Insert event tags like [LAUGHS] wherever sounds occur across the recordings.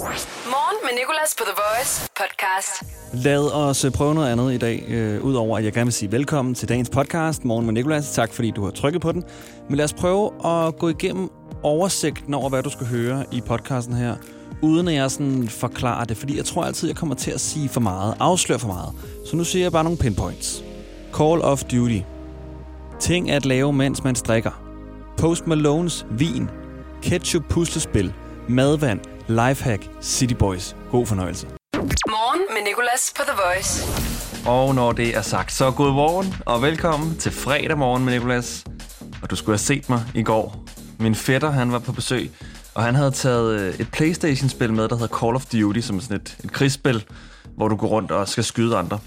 Morgen med Nicolas på The Voice podcast. Lad os øh, prøve noget andet i dag, øh, udover at jeg gerne vil sige velkommen til dagens podcast, Morgen med Nicolas. Tak fordi du har trykket på den. Men lad os prøve at gå igennem oversigten over, hvad du skal høre i podcasten her, uden at jeg sådan forklarer det, fordi jeg tror altid, jeg kommer til at sige for meget, afsløre for meget. Så nu siger jeg bare nogle pinpoints. Call of Duty. Ting at lave, mens man strikker. Post Malones Vin. Ketchup puslespil. Madvand. Lifehack. City Boys. God fornøjelse. Morgen med Nicolas på The Voice. Og når det er sagt, så god morgen og velkommen til fredag morgen med Nicolas. Og du skulle have set mig i går. Min fætter, han var på besøg, og han havde taget øh, et Playstation-spil med, der hedder Call of Duty, som er sådan et, et krigsspil, hvor du går rundt og skal skyde andre.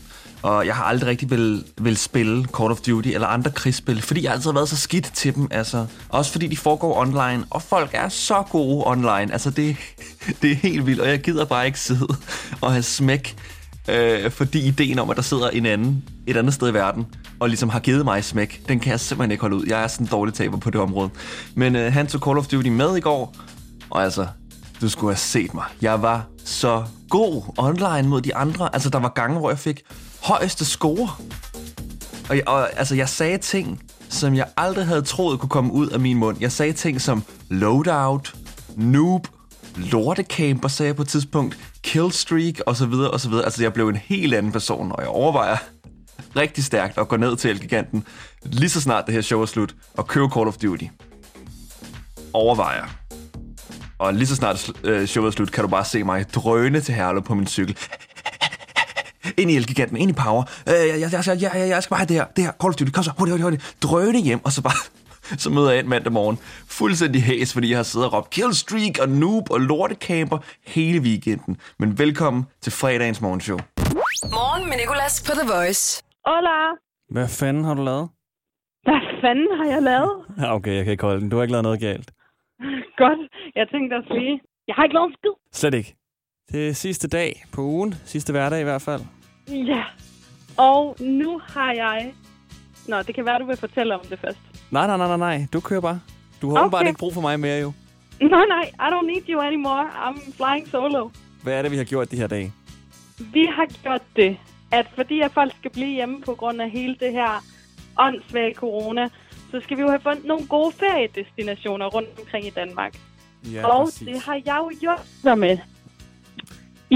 Og jeg har aldrig rigtig vil, vil spille Call of Duty eller andre krigsspil, fordi jeg altid har været så skidt til dem. Altså, også fordi de foregår online, og folk er så gode online. Altså, det, [LAUGHS] det er helt vildt, og jeg gider bare ikke sidde og have smæk øh, fordi ideen om, at der sidder en anden et andet sted i verden, og ligesom har givet mig smæk, den kan jeg simpelthen ikke holde ud. Jeg er sådan en dårlig taber på det område. Men øh, han tog Call of Duty med i går, og altså, du skulle have set mig. Jeg var så god online mod de andre. Altså, der var gange, hvor jeg fik højeste score. Og, jeg, og altså, jeg sagde ting, som jeg aldrig havde troet kunne komme ud af min mund. Jeg sagde ting som loadout, noob, lortecamper, sagde jeg på et tidspunkt, killstreak og så videre og så videre. Altså, jeg blev en helt anden person, og jeg overvejer rigtig stærkt at gå ned til Elgiganten, lige så snart det her show er slut, og købe Call of Duty. Overvejer. Og lige så snart øh, showet er slut, kan du bare se mig drøne til Herlev på min cykel ind i Elgiganten, ind i Power. Øh, jeg, jeg, jeg, jeg, jeg, jeg skal bare have det her, det her, Call of Duty, kom så, hurtigt, hurtigt, hurtigt. Drøne hjem, og så bare [LAUGHS] så møder jeg ind mandag morgen, fuldstændig hæs, fordi jeg har siddet og råbt killstreak og noob og lortecamper hele weekenden. Men velkommen til fredagens morgenshow. Morgen med Nicolas på The Voice. Hola. Hvad fanden har du lavet? Hvad fanden har jeg lavet? Ja, okay, jeg kan ikke holde den. Du har ikke lavet noget galt. [LAUGHS] Godt. Jeg tænkte at sige, jeg har ikke lavet en skid. Slet ikke. Det er sidste dag på ugen. Sidste hverdag i hvert fald. Ja. Og nu har jeg... Nå, det kan være, du vil fortælle om det først. Nej, nej, nej, nej, nej. Du kører bare. Du har Okay. åbenbart ikke brug for mig mere, jo. Nej, nej. I don't need you anymore. I'm flying solo. Hvad er det, vi har gjort de her dage? Vi har gjort det, at fordi at folk skal blive hjemme på grund af hele det her åndssvage corona, så skal vi jo have fundet nogle gode feriedestinationer rundt omkring i Danmark. Ja, Og det har jeg jo gjort med.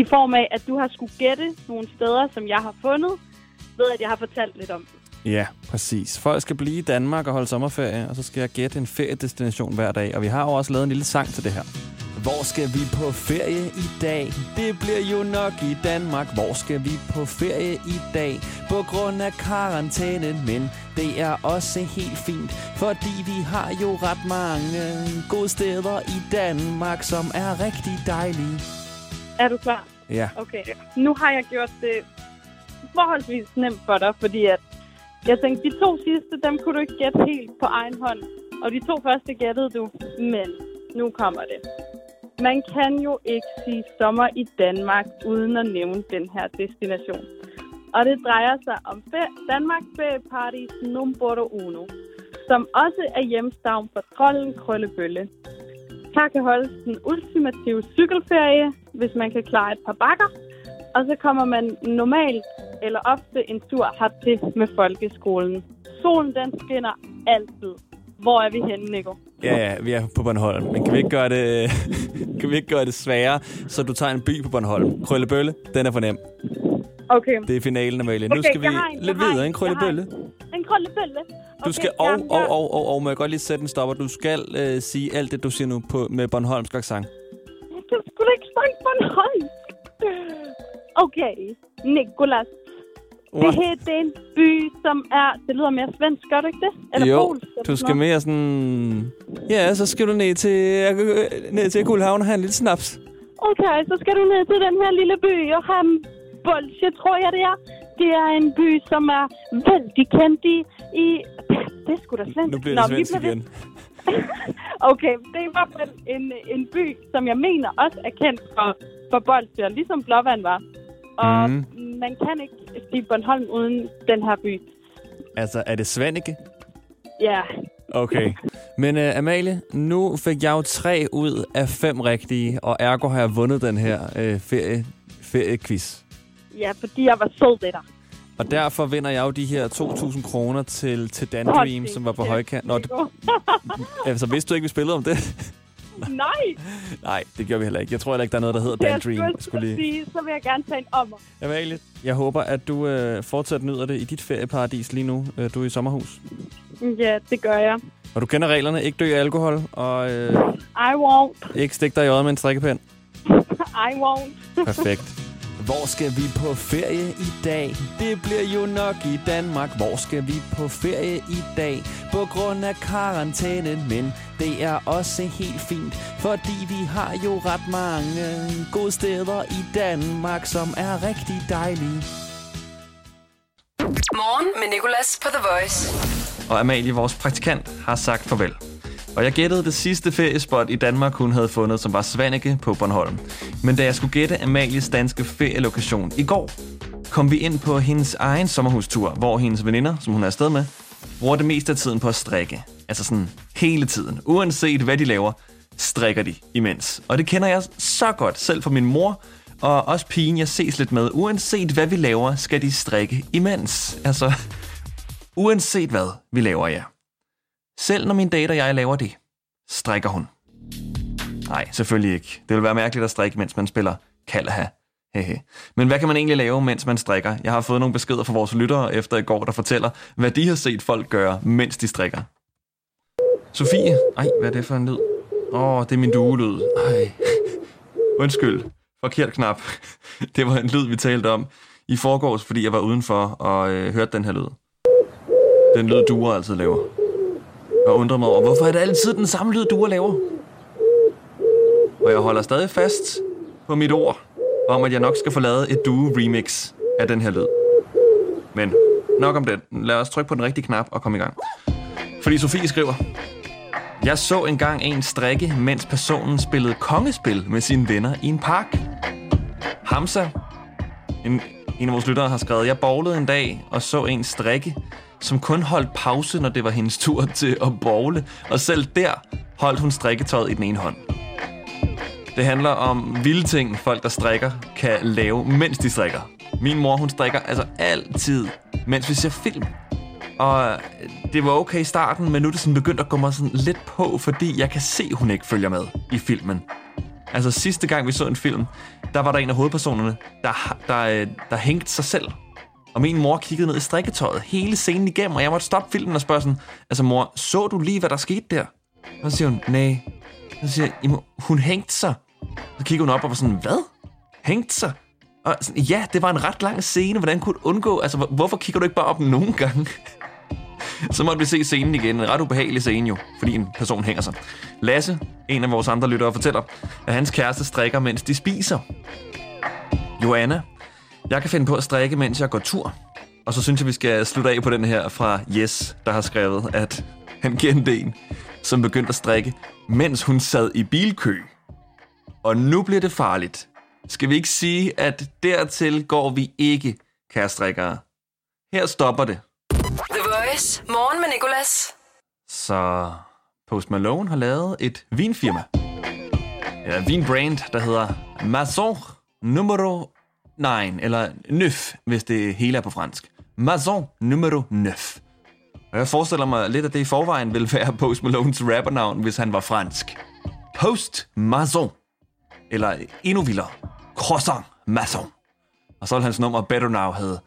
I form af, at du har skulle gætte nogle steder, som jeg har fundet, ved at jeg har fortalt lidt om det. Ja, præcis. Folk skal blive i Danmark og holde sommerferie, og så skal jeg gætte en feriedestination hver dag. Og vi har jo også lavet en lille sang til det her. Hvor skal vi på ferie i dag? Det bliver jo nok i Danmark. Hvor skal vi på ferie i dag? På grund af karantænen, men det er også helt fint. Fordi vi har jo ret mange gode steder i Danmark, som er rigtig dejlige. Er du klar? Ja, Okay. Nu har jeg gjort det forholdsvis nemt for dig, fordi at jeg tænkte, de to sidste, dem kunne du ikke gætte helt på egen hånd. Og de to første gættede du, men nu kommer det. Man kan jo ikke sige sommer i Danmark, uden at nævne den her destination. Og det drejer sig om fe- Danmark Ferieparties numero uno, som også er hjemstavn for trolden Krøllebølle. Her kan holdes den ultimative cykelferie, hvis man kan klare et par bakker. Og så kommer man normalt eller ofte en tur hertil med folkeskolen. Solen den skinner altid. Hvor er vi henne, Nico? ja, ja, vi er på Bornholm. Men kan vi ikke gøre det, [LAUGHS] kan vi ikke gøre det sværere, så du tager en by på Bornholm? Krøllebølle, den er for nem. Okay. Det er finalen af Mølle. Nu Okay, skal vi har en, lidt videre, en, en krøllebølle. krøllebølle. Du skal, og, og, og, og, og, må jeg godt lige sætte en stopper. Du skal øh, sige alt det, du siger nu på, med Bornholmsk accent. Du skulle ikke snakke Bornholm. Okay, Nicolas. Det What? her det er en by, som er... Det lyder mere svensk, gør du ikke det? Eller jo, polsk, du skal noget? mere sådan... Ja, så skal du ned til, ned til Guldhavn og have en lille snaps. Okay, så skal du ned til den her lille by og have en bolsje, tror jeg det er. Det er en by, som er vældig kendt i... i det er sgu da svensk. Nu bliver Nå, det vi svensk bliver igen. [LAUGHS] Okay, det er i hvert fald en, en by, som jeg mener også er kendt for, for bolsjer, ligesom Blåvand var. Og Mhm. man kan ikke sige Bornholm uden den her by. Altså, er det Svanike? Ja, Okay. Men uh, Amalie, nu fik jeg jo tre ud af fem rigtige, og ergo har jeg vundet den her uh, ferie, feriequiz. Ja, fordi jeg var sød ved dig. Og derfor vinder jeg jo de her 2.000 kroner til, til Dan Dream, som var på højkant. Nå, det, [LAUGHS] altså, vidste du ikke, vi spillede om det? Nej, [LAUGHS] Nej, det gør vi heller ikke. Jeg tror heller ikke, der er noget, der hedder Dan jeg skulle, Dream. skulle sige, så vil jeg gerne tage en ommer. Amalie, jeg håber, at du øh, fortsat nyder det i dit ferieparadis lige nu. Øh, du er i sommerhus. Ja, det gør jeg. Og du kender reglerne. Ikke dø af alkohol, og øh, I won't. ikke stik dig i øjet med en strikkepind. [LAUGHS] I won't. Perfekt. Hvor skal vi på ferie i dag? Det bliver jo nok i Danmark. Hvor skal vi på ferie i dag? På grund af karantænen, men det er også helt fint, fordi vi har jo ret mange gode steder i Danmark, som er rigtig dejlige. Morgen med Nicolas på The Voice. Og Amalie, vores praktikant, har sagt farvel. Og jeg gættede det sidste feriespot i Danmark, hun havde fundet, som var Svanike på Bornholm. Men da jeg skulle gætte Amalies danske ferielokation i går, kom vi ind på hendes egen sommerhustur, hvor hendes veninder, som hun er afsted med, bruger det meste af tiden på at strikke. Altså sådan hele tiden. Uanset hvad de laver, strikker de imens. Og det kender jeg så godt, selv for min mor, og også pigen, jeg ses lidt med. Uanset hvad vi laver, skal de strikke imens. Altså, uanset hvad vi laver, ja. Selv når min date og jeg laver det, strikker hun. Nej, selvfølgelig ikke. Det vil være mærkeligt at strikke, mens man spiller Kalaha. Hehe. Men hvad kan man egentlig lave, mens man strikker? Jeg har fået nogle beskeder fra vores lyttere efter i går, der fortæller, hvad de har set folk gøre, mens de strikker. Sofie, ej, hvad er det for en lyd? Åh, oh, det er min duelyd. Ej. Undskyld. Forkert knap. [LAUGHS] Det var en lyd, vi talte om i forgårs, fordi jeg var udenfor og øh, hørte den her lyd. Den lyd, duer altid laver. Og undrer mig over, hvorfor er det altid den samme lyd, duer laver? Og jeg holder stadig fast på mit ord om, at jeg nok skal få lavet et due-remix af den her lyd. Men nok om det. Lad os trykke på den rigtige knap og komme i gang. Fordi Sofie skriver, jeg så engang en strikke, mens personen spillede kongespil med sine venner i en park. Hamza, en, en af vores lyttere, har skrevet, jeg bowlede en dag og så en strikke, som kun holdt pause, når det var hendes tur til at bowle. Og selv der holdt hun strikketøjet i den ene hånd. Det handler om vilde ting, folk der strikker kan lave, mens de strikker. Min mor, hun strikker altså altid, mens vi ser film. Og det var okay i starten, men nu er det sådan begyndt at gå mig sådan lidt på, fordi jeg kan se, hun ikke følger med i filmen. Altså sidste gang vi så en film, der var der en af hovedpersonerne, der, der, der hængte sig selv. Og min mor kiggede ned i strikketøjet hele scenen igennem, og jeg måtte stoppe filmen og spørge sådan, altså mor, så du lige, hvad der skete der? Og så siger hun, nej. Så siger jeg, hun hængte sig. Så kigger hun op og var sådan, hvad? Hængte sig? Og sådan, ja, det var en ret lang scene. Hvordan kunne du undgå? Altså, hvorfor kigger du ikke bare op nogen gange? [LAUGHS] Så måtte vi se scenen igen. En ret ubehagelig scene jo, fordi en person hænger sig. Lasse, en af vores andre lyttere, fortæller, at hans kæreste strikker, mens de spiser. Joanna, jeg kan finde på at strikke, mens jeg går tur. Og så synes jeg, vi skal slutte af på den her fra Yes, der har skrevet, at han kendte en, som begyndte at strikke, mens hun sad i bilkø. Og nu bliver det farligt. Skal vi ikke sige, at dertil går vi ikke, kære strikkere? Her stopper det. The Voice. Morgen med Nicolas. Så Post Malone har lavet et vinfirma. Ja, vinbrand, der hedder Maison Numero 9, eller Neuf, hvis det hele er på fransk. Maison Numero 9. Og jeg forestiller mig lidt, at det i forvejen ville være Post Malones rappernavn, hvis han var fransk. Post Maison. Eller endnu vildere. Croissant Maison. Og så ville hans nummer Better Now hedde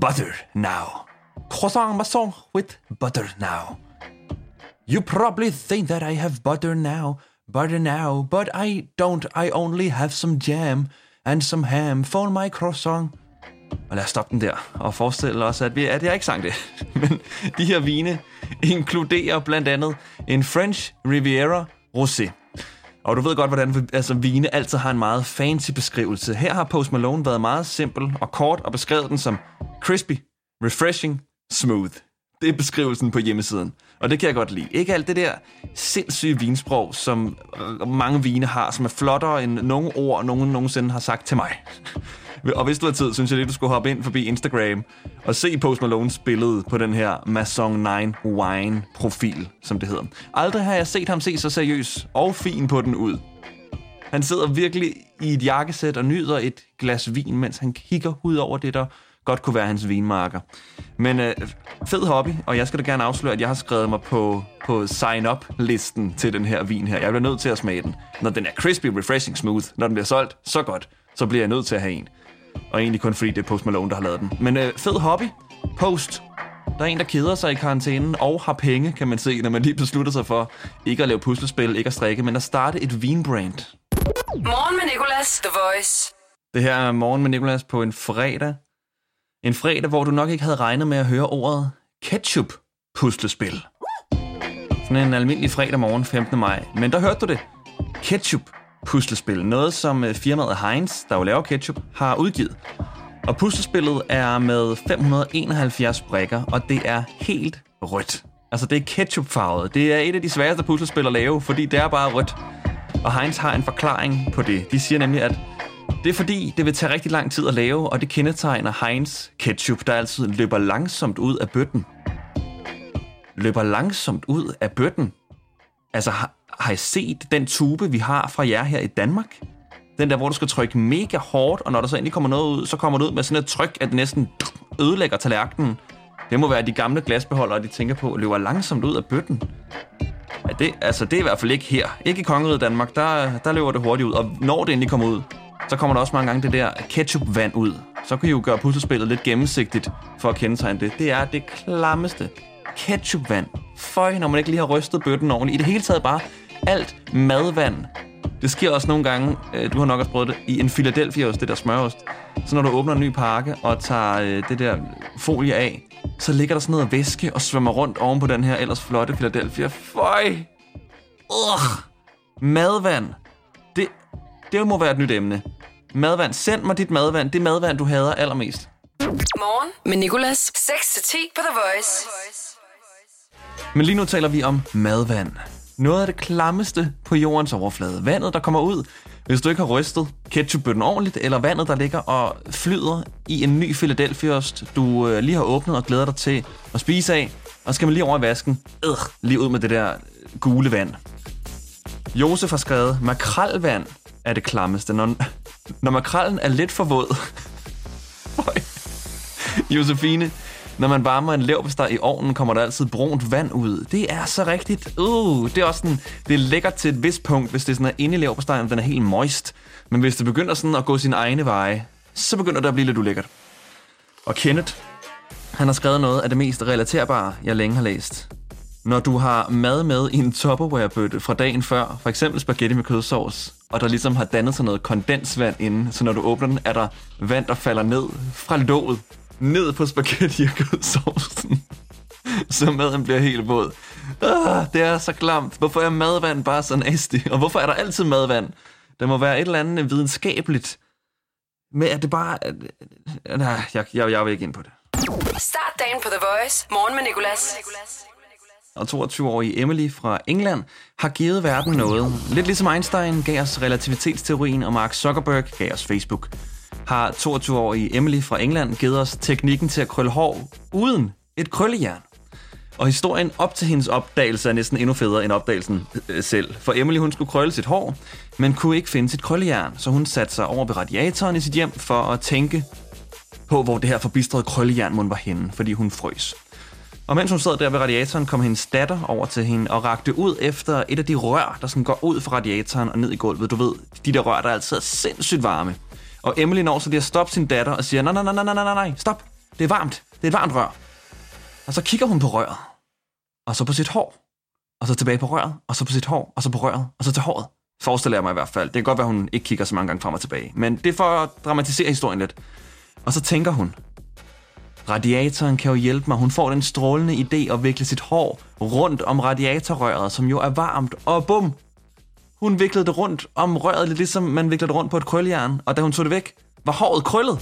Butter Now. Croissant Maison with Butter Now. You probably think that I have butter now, butter now, but I don't. I only have some jam and some ham for my croissant. Og lad os stoppe den der, og forestille os, at, vi, at jeg ikke sang det. [LAUGHS] Men de her vine inkluderer blandt andet en French Riviera Rosé. Og du ved godt, hvordan altså, vine altid har en meget fancy beskrivelse. Her har Post Malone været meget simpel og kort og beskrevet den som crispy, refreshing, smooth. Det er beskrivelsen på hjemmesiden. Og det kan jeg godt lide. Ikke alt det der sindssyge vinsprog, som øh, mange vine har, som er flottere end nogen ord, nogen nogensinde har sagt til mig. Og hvis du har tid, synes jeg lige, du skulle hoppe ind forbi Instagram og se Post Malones billede på den her Mason 9 Wine-profil, som det hedder. Aldrig har jeg set ham se så seriøs og fin på den ud. Han sidder virkelig i et jakkesæt og nyder et glas vin, mens han kigger ud over det, der godt kunne være hans vinmarker. Men øh, fed hobby, og jeg skal da gerne afsløre, at jeg har skrevet mig på, på sign-up-listen til den her vin her. Jeg bliver nødt til at smage den. Når den er crispy, refreshing, smooth, når den bliver solgt så godt, så bliver jeg nødt til at have en. Og egentlig kun fordi det er Post Malone, der har lavet den. Men øh, fed hobby. Post. Der er en, der keder sig i karantænen og har penge, kan man se, når man lige beslutter sig for ikke at lave puslespil, ikke at strikke, men at starte et vinbrand. Morgen med Nicolas, The Voice. Det her er morgen med Nicolas på en fredag. En fredag, hvor du nok ikke havde regnet med at høre ordet ketchup-puslespil. Sådan en almindelig fredag morgen 15. maj. Men der hørte du det. Ketchup-puslespil. Noget, som øh, firmaet Heinz, der jo laver ketchup, har udgivet. Og puslespillet er med 571 brikker, og det er helt rødt. Altså, det er ketchupfarvet. Det er et af de sværeste puslespil at lave, fordi det er bare rødt. Og Heinz har en forklaring på det. De siger nemlig, at det er fordi, det vil tage rigtig lang tid at lave, og det kendetegner Heinz ketchup, der altid løber langsomt ud af bøtten. Løber langsomt ud af bøtten? Altså, har, har I set den tube, vi har fra jer her i Danmark? Den der, hvor du skal trykke mega hårdt, og når der så endelig kommer noget ud, så kommer det ud med sådan et tryk, at det næsten ødelægger tallerkenen. Det må være de gamle glasbeholdere, de tænker på, løber langsomt ud af bøtten. Ja, det, altså, det er i hvert fald ikke her. Ikke i kongeriget Danmark, der, der løber det hurtigt ud. Og når det endelig kommer ud, så kommer der også mange gange det der ketchupvand ud. Så kan I jo gøre puslespillet lidt gennemsigtigt for at kendetegne det. Det er det klammeste ketchupvand. Føj, når man ikke lige har rystet bøtten ordentligt. I det hele taget bare alt madvand. Det sker også nogle gange, øh, du har nok også prøvet det, i en Philadelphia-ost, det der smørost. Så når du åbner en ny pakke og tager øh, det der folie af, så ligger der sådan noget væske og svømmer rundt oven på den her ellers flotte Philadelphia. Føj! Ugh. Madvand. Det, det må være et nyt emne. Madvand. Send mig dit madvand. Det madvand, du hader allermest. Morgen med Nicolas. 6-10 på The Voice. Men lige nu taler vi om madvand. Noget af det klammeste på jordens overflade. Vandet, der kommer ud, hvis du ikke har rystet ketchupbøtten ordentligt, eller vandet, der ligger og flyder i en ny Philadelphia-ost, du øh, lige har åbnet og glæder dig til at spise af. Og så skal man lige over i vasken. Øh, lige ud med det der gule vand. Josef har skrevet, makralvand er det klammeste. Når, når makrallen er lidt for våd. Josefine, når man varmer en leverpostej i ovnen, kommer der altid brunt vand ud. Det er så rigtigt. Uh, det er også sådan, det er lækkert til et vist punkt, hvis det er sådan, at inde i leverpostejen, den er helt moist. Men hvis det begynder sådan at gå sin egne veje, så begynder det at blive lidt ulækkert. Og Kenneth, han har skrevet noget af det mest relaterbare, jeg længe har læst. Når du har mad med i en Tupperware-bøtte fra dagen før, for eksempel spaghetti med kødsovs, og der ligesom har dannet sig noget kondensvand inden, så når du åbner den, er der vand, der falder ned fra låget, ned på spaghetti og kødsovsen, så maden bliver helt våd. Ah, det er så klamt. Hvorfor er madvand bare så nasty? Og hvorfor er der altid madvand? Der må være et eller andet videnskabeligt med, at det bare... Nej, jeg, jeg, jeg vil ikke ind på det. Start dagen på The Voice. Morgen med Nicolas og 22-årige Emily fra England har givet verden noget. Lidt ligesom Einstein gav os relativitetsteorien, og Mark Zuckerberg gav os Facebook. Har 22-årige Emily fra England givet os teknikken til at krølle hår uden et krøllejern. Og historien op til hendes opdagelse er næsten endnu federe end opdagelsen øh, selv. For Emily hun skulle krølle sit hår, men kunne ikke finde sit krøllejern, så hun satte sig over ved radiatoren i sit hjem for at tænke på, hvor det her forbistrede krøllejern mon var henne, fordi hun frøs. Og mens hun sad der ved radiatoren, kom hendes datter over til hende og rakte ud efter et af de rør, der sådan går ud fra radiatoren og ned i gulvet. Du ved, de der rør, der altid er sindssygt varme. Og Emily når så lige at stoppe sin datter og siger, nej, nej, nej, nej, nej, nej, nej, stop. Det er varmt. Det er et varmt rør. Og så kigger hun på røret. Og så på sit hår. Og så tilbage på røret. Og så på sit hår. Og så på røret. Og så til håret. Forestiller jeg mig i hvert fald. Det kan godt være, hun ikke kigger så mange gange frem og tilbage. Men det er for at dramatisere historien lidt. Og så tænker hun, Radiatoren kan jo hjælpe mig. Hun får den strålende idé at vikle sit hår rundt om radiatorrøret, som jo er varmt. Og bum! Hun viklede det rundt om røret, lidt ligesom man vikler det rundt på et krøljern. Og da hun tog det væk, var håret krøllet.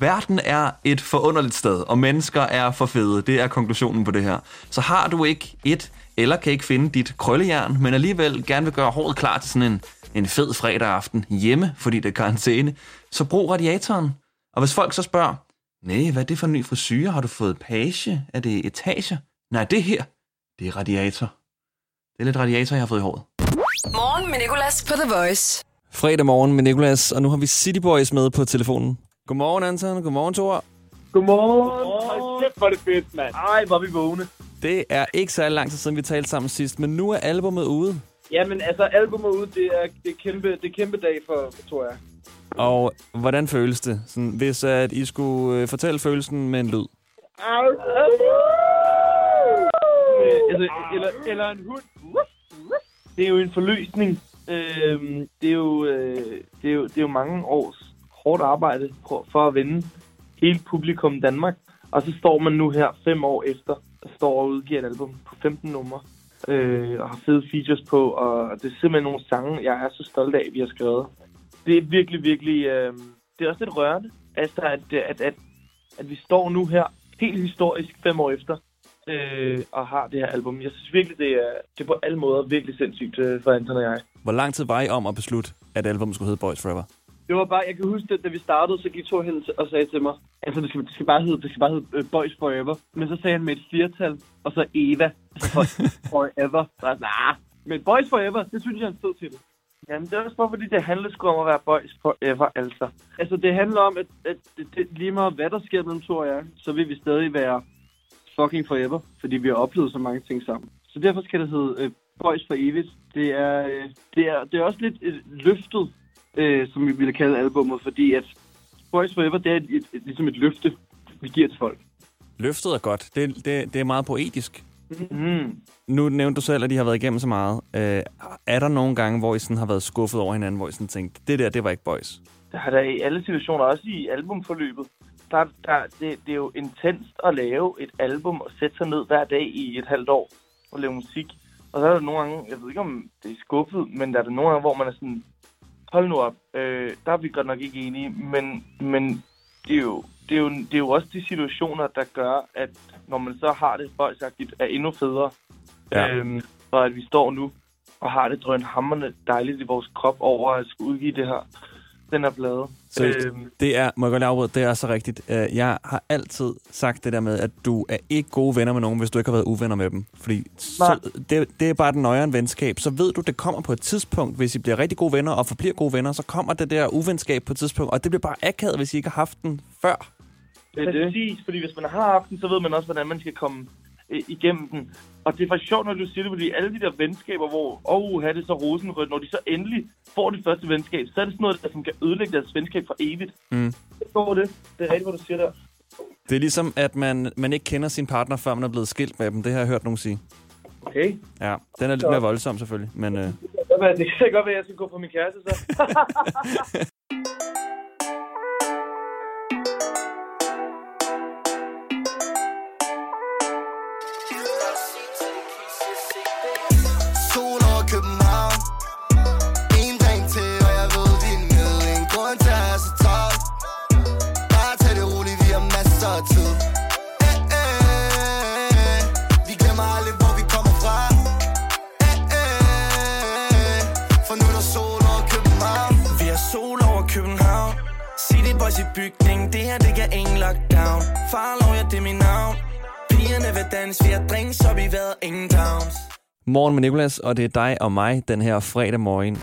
verden er et forunderligt sted, og mennesker er for fede. Det er konklusionen på det her. Så har du ikke et, eller kan ikke finde dit krøllejern, men alligevel gerne vil gøre håret klar til sådan en, en fed fredag aften hjemme, fordi det er karantæne, så brug radiatoren. Og hvis folk så spørger, nej, hvad er det for en ny frisyr? Har du fået page? Er det etager? Nej, det her, det er radiator. Det er lidt radiator, jeg har fået i håret. Morgen med Nicolas på The Voice. Fredag morgen med Nicolas, og nu har vi City Boys med på telefonen. Godmorgen, Anton. Godmorgen, Thor. Godmorgen. Hold kæft, hvor er det fedt, mand. Ej, hvor er vi vågne. Det er ikke særlig lang tid siden, vi talte sammen sidst, men nu er albumet ude. Jamen, altså, albumet ud, det er, det er, kæmpe, det er kæmpe dag for, for tror jeg. Og hvordan føles det, sådan, hvis at I skulle øh, fortælle følelsen med en lyd? Øh, altså, eller, eller en hund. Det er jo en forløsning. Øhm, det, er jo, øh, det, er jo, det er jo mange års hårdt arbejde for, for at vinde hele publikum Danmark. Og så står man nu her fem år efter, og står og udgiver et album på 15 numre. Øh, og har fede features på, og det er simpelthen nogle sange, jeg er så stolt af, vi har skrevet. Det er virkelig, virkelig... Øh, det er også lidt rørende, altså, at, at, at, at vi står nu her, helt historisk fem år efter, øh, og har det her album. Jeg synes virkelig, det er, det er på alle måder virkelig sindssygt øh, for Anton og jeg. Hvor lang tid var I om at beslutte, at albumet skulle hedde Boys Forever? Det var bare, jeg kan huske, at da vi startede, så gik to hen og sagde til mig, altså det skal, det skal bare hedde, det skal bare hedde uh, Boys Forever. Men så sagde han med et flertal, og så Eva, for, [LAUGHS] forever. Så jeg, nah, men Boys Forever, det synes jeg er en fed titel. Jamen, det er også bare, fordi det handler sgu om at være boys forever, altså. Altså, det handler om, at, at det, det, lige meget hvad der sker mellem to og jeg, så vil vi stadig være fucking forever, fordi vi har oplevet så mange ting sammen. Så derfor skal det hedde øh, Boys for evigt. Det er, øh, det er, det er også lidt et løftet, øh, som vi ville kalde albummet, fordi at Boys Forever, det er et, et, et, ligesom et løfte, vi giver til folk. Løftet er godt. Det, det, det er meget poetisk. Mm. Nu nævnte du selv, at de har været igennem så meget. Øh, er der nogle gange, hvor I sådan har været skuffet over hinanden, hvor I sådan tænkte, det der, det var ikke boys? Der har der i alle situationer, også i albumforløbet, der, der, det, det er jo intenst at lave et album og sætte sig ned hver dag i et halvt år og lave musik. Og så er der nogle gange, jeg ved ikke om det er skuffet, men der er der nogle gange, hvor man er sådan, hold nu op, øh, der er vi godt nok ikke enige, men, men det, er jo, det, er jo, det er jo også de situationer, der gør, at når man så har det boldsagtigt, er endnu federe. Ja. Øhm, og at vi står nu og har det drønhammerende dejligt i vores krop over at skulle udgive det her, den her plade. Så Øhm, det er, må jeg godt afbryde, det er så rigtigt. Øh, Jeg har altid sagt det der med, at du er ikke gode venner med nogen, hvis du ikke har været uvenner med dem. Fordi så, det, det er bare den nøjere venskab. Så ved du, det kommer på et tidspunkt, hvis I bliver rigtig gode venner og forbliver gode venner, så kommer det der uvenskab på et tidspunkt, og det bliver bare akavet, hvis I ikke har haft den før. Det er det. Præcis, fordi hvis man har haft den, så ved man også, hvordan man skal komme øh, igennem den. Og det er faktisk sjovt, når du siger det, fordi alle de der venskaber, hvor, åh, oh, det så rosenrødt, når de så endelig får det første venskab, så er det sådan noget, der som kan ødelægge deres venskab for evigt. Mm. Går det. Det er rigtigt, hvad du siger der. Det er ligesom, at man, man ikke kender sin partner, før man er blevet skilt med dem. Det har jeg hørt nogen sige. Okay. Ja, den er lidt mere voldsom selvfølgelig, men... Øh, det kan godt være, at jeg skal gå på min kæreste så. [LAUGHS] mit navn Pigerne vil danse Vi har drinks op i vejret Ingen towns Morgen med Nicolas, og det er dig og mig den her fredag morgen.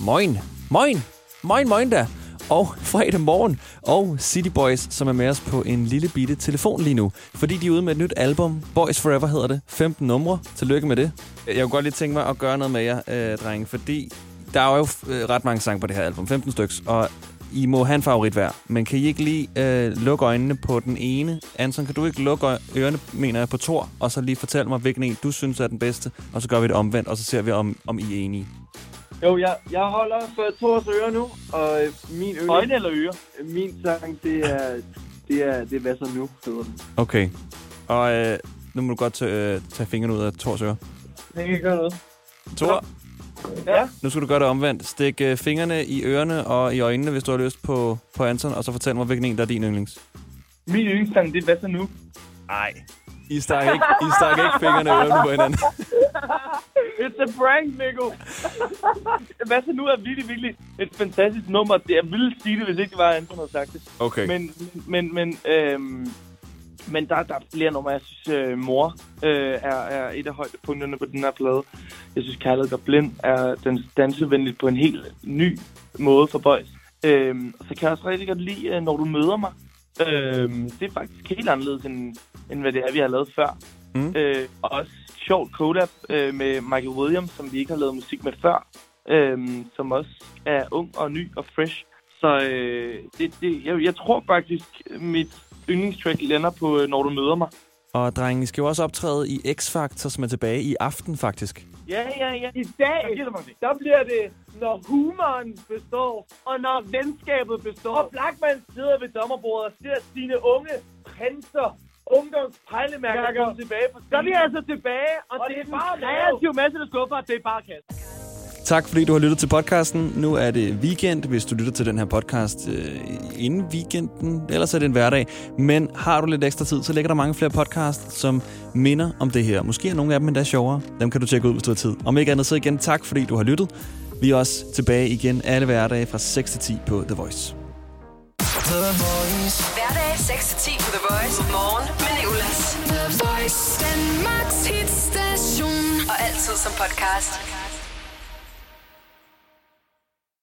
Moin! Moin! Moin, moin da! Og fredag morgen. Og City Boys, som er med os på en lille bitte telefon lige nu. Fordi de er ude med et nyt album. Boys Forever hedder det. 15 numre. Tillykke med det. Jeg kunne godt lige tænke mig at gøre noget med jer, øh, drenge. Fordi der er jo øh, ret mange sange på det her album. 15 stykker. Og i må have en favorit hver. Men kan I ikke lige øh, lukke øjnene på den ene? Anton, kan du ikke lukke ørerne, mener jeg, på Thor, og så lige fortælle mig, hvilken en du synes er den bedste, og så gør vi det omvendt, og så ser vi, om, om I er enige. jo, jeg, jeg holder for Thors ører nu, og øh, min øre... Øjne eller ører? Min sang, det er... Det er, det er hvad så nu, hedder den. Okay. Og øh, nu må du godt tage, øh, tage fingrene ud af Thors øre. Det kan gøre noget. Thor, Ja. Nu skal du gøre det omvendt. Stik øh, fingrene i ørerne og i øjnene, hvis du har lyst på, på Anton, og så fortæl mig, hvilken en, der er din yndlings. Min yndlingssang, det er Hvad så nu? Nej. I stak ikke, I stak ikke fingrene i ørerne på hinanden. [LAUGHS] It's a prank, Nico. Hvad så nu er virkelig, virkelig et fantastisk nummer. Det jeg ville sige det, hvis ikke det var, Anton havde sagt det. Okay. Men, men, men, øhm, men der, der er flere numre. Jeg synes, øh, Mor øh, er, er et af højdepunkterne på den her plade. Jeg synes, Kærlighed og Blind er den dansevenligt på en helt ny måde for boys. Og så kan jeg også rigtig godt lide, øh, Når du møder mig. Øhm, det er faktisk helt anderledes, end, end hvad det er, vi har lavet før. Mm. Øh, og også sjovt collab øh, med Michael Williams, som vi ikke har lavet musik med før. Øhm, som også er ung og ny og fresh. Så øh, det, det, jeg, jeg tror faktisk, mit yndlingstrack lander på øh, Når du møder mig. Og drengen, skal jo også optræde i X-Factor, som er tilbage i aften, faktisk. Ja, ja, ja. I dag, der bliver det, når humoren består, og når venskabet består. Og Blackman sidder ved dommerbordet og ser sine unge prinser, ungdomspejlemærker komme tilbage på Så er vi altså tilbage, og, og det, det er bare kreativ masse, der skuffer, det er bare kast. Tak fordi du har lyttet til podcasten. Nu er det weekend, hvis du lytter til den her podcast øh, inden weekenden. Ellers er det en hverdag. Men har du lidt ekstra tid, så ligger der mange flere podcasts, som minder om det her. Måske er nogle af dem endda sjovere. Dem kan du tjekke ud, hvis du har tid. Om ikke andet så igen, tak fordi du har lyttet. Vi er også tilbage igen alle hverdage fra 6 til 10 på The Voice. Hverdag 6-10 på The Voice. Morgen med Nicolas. The Voice, Danmarks hitstation. Og altid som podcast.